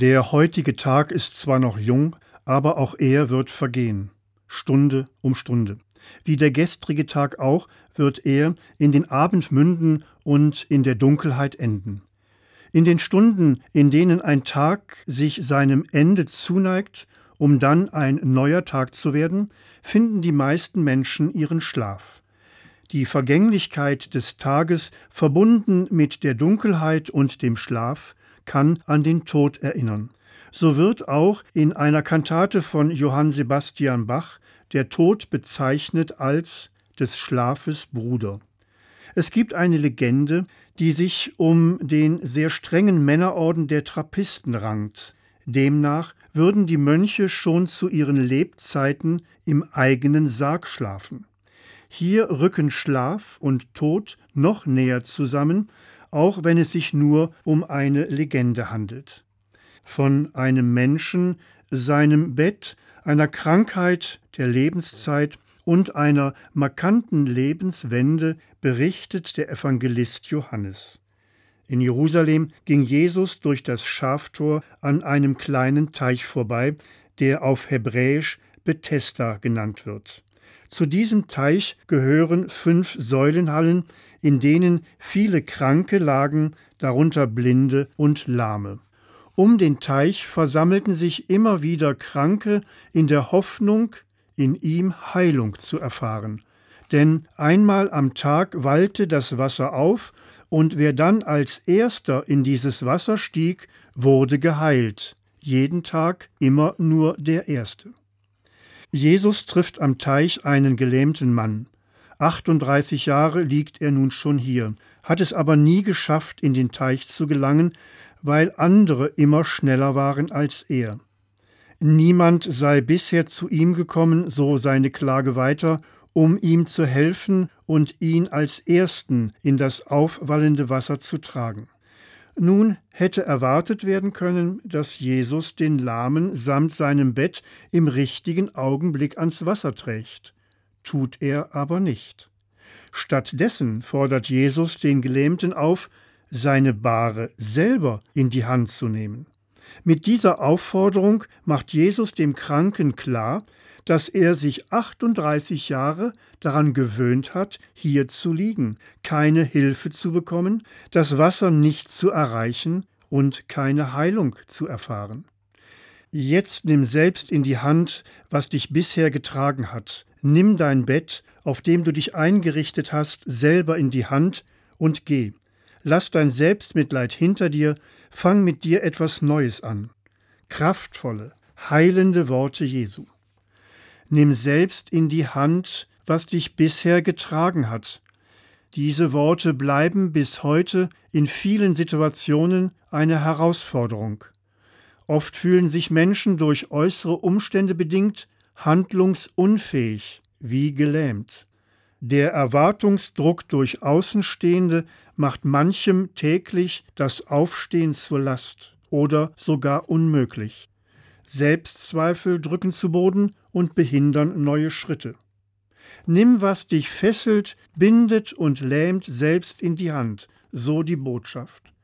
Der heutige Tag ist zwar noch jung, aber auch er wird vergehen, Stunde um Stunde. Wie der gestrige Tag auch, wird er in den Abend münden und in der Dunkelheit enden. In den Stunden, in denen ein Tag sich seinem Ende zuneigt, um dann ein neuer Tag zu werden, finden die meisten Menschen ihren Schlaf. Die Vergänglichkeit des Tages, verbunden mit der Dunkelheit und dem Schlaf, kann an den Tod erinnern. So wird auch in einer Kantate von Johann Sebastian Bach der Tod bezeichnet als des Schlafes Bruder. Es gibt eine Legende, die sich um den sehr strengen Männerorden der Trappisten rankt. Demnach würden die Mönche schon zu ihren Lebzeiten im eigenen Sarg schlafen. Hier rücken Schlaf und Tod noch näher zusammen, auch wenn es sich nur um eine Legende handelt. Von einem Menschen, seinem Bett, einer Krankheit, der Lebenszeit und einer markanten Lebenswende berichtet der Evangelist Johannes. In Jerusalem ging Jesus durch das Schaftor an einem kleinen Teich vorbei, der auf Hebräisch Bethesda genannt wird. Zu diesem Teich gehören fünf Säulenhallen, in denen viele Kranke lagen, darunter Blinde und Lahme. Um den Teich versammelten sich immer wieder Kranke in der Hoffnung, in ihm Heilung zu erfahren. Denn einmal am Tag wallte das Wasser auf, und wer dann als erster in dieses Wasser stieg, wurde geheilt, jeden Tag immer nur der Erste. Jesus trifft am Teich einen gelähmten Mann. 38 Jahre liegt er nun schon hier, hat es aber nie geschafft, in den Teich zu gelangen, weil andere immer schneller waren als er. Niemand sei bisher zu ihm gekommen, so seine Klage weiter, um ihm zu helfen und ihn als Ersten in das aufwallende Wasser zu tragen. Nun hätte erwartet werden können, dass Jesus den Lahmen samt seinem Bett im richtigen Augenblick ans Wasser trägt. Tut er aber nicht. Stattdessen fordert Jesus den Gelähmten auf, seine Bahre selber in die Hand zu nehmen. Mit dieser Aufforderung macht Jesus dem Kranken klar, dass er sich 38 Jahre daran gewöhnt hat, hier zu liegen, keine Hilfe zu bekommen, das Wasser nicht zu erreichen und keine Heilung zu erfahren. Jetzt nimm selbst in die Hand, was dich bisher getragen hat. Nimm dein Bett, auf dem du dich eingerichtet hast, selber in die Hand und geh. Lass dein Selbstmitleid hinter dir, fang mit dir etwas Neues an. Kraftvolle, heilende Worte Jesu. Nimm selbst in die Hand, was dich bisher getragen hat. Diese Worte bleiben bis heute in vielen Situationen eine Herausforderung. Oft fühlen sich Menschen durch äußere Umstände bedingt handlungsunfähig, wie gelähmt. Der Erwartungsdruck durch Außenstehende macht manchem täglich das Aufstehen zur Last oder sogar unmöglich. Selbstzweifel drücken zu Boden und behindern neue Schritte. Nimm, was dich fesselt, bindet und lähmt selbst in die Hand, so die Botschaft.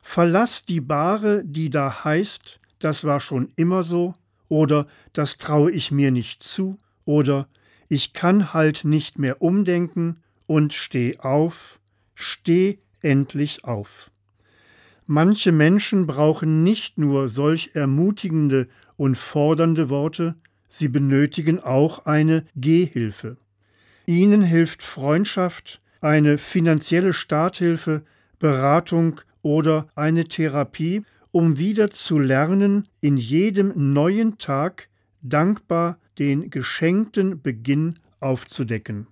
Verlass die Bahre, die da heißt, das war schon immer so, oder das traue ich mir nicht zu, oder ich kann halt nicht mehr umdenken und steh auf, steh endlich auf. Manche Menschen brauchen nicht nur solch ermutigende und fordernde Worte, sie benötigen auch eine Gehhilfe. Ihnen hilft Freundschaft, eine finanzielle Starthilfe, Beratung oder eine Therapie, um wieder zu lernen, in jedem neuen Tag dankbar den geschenkten Beginn aufzudecken.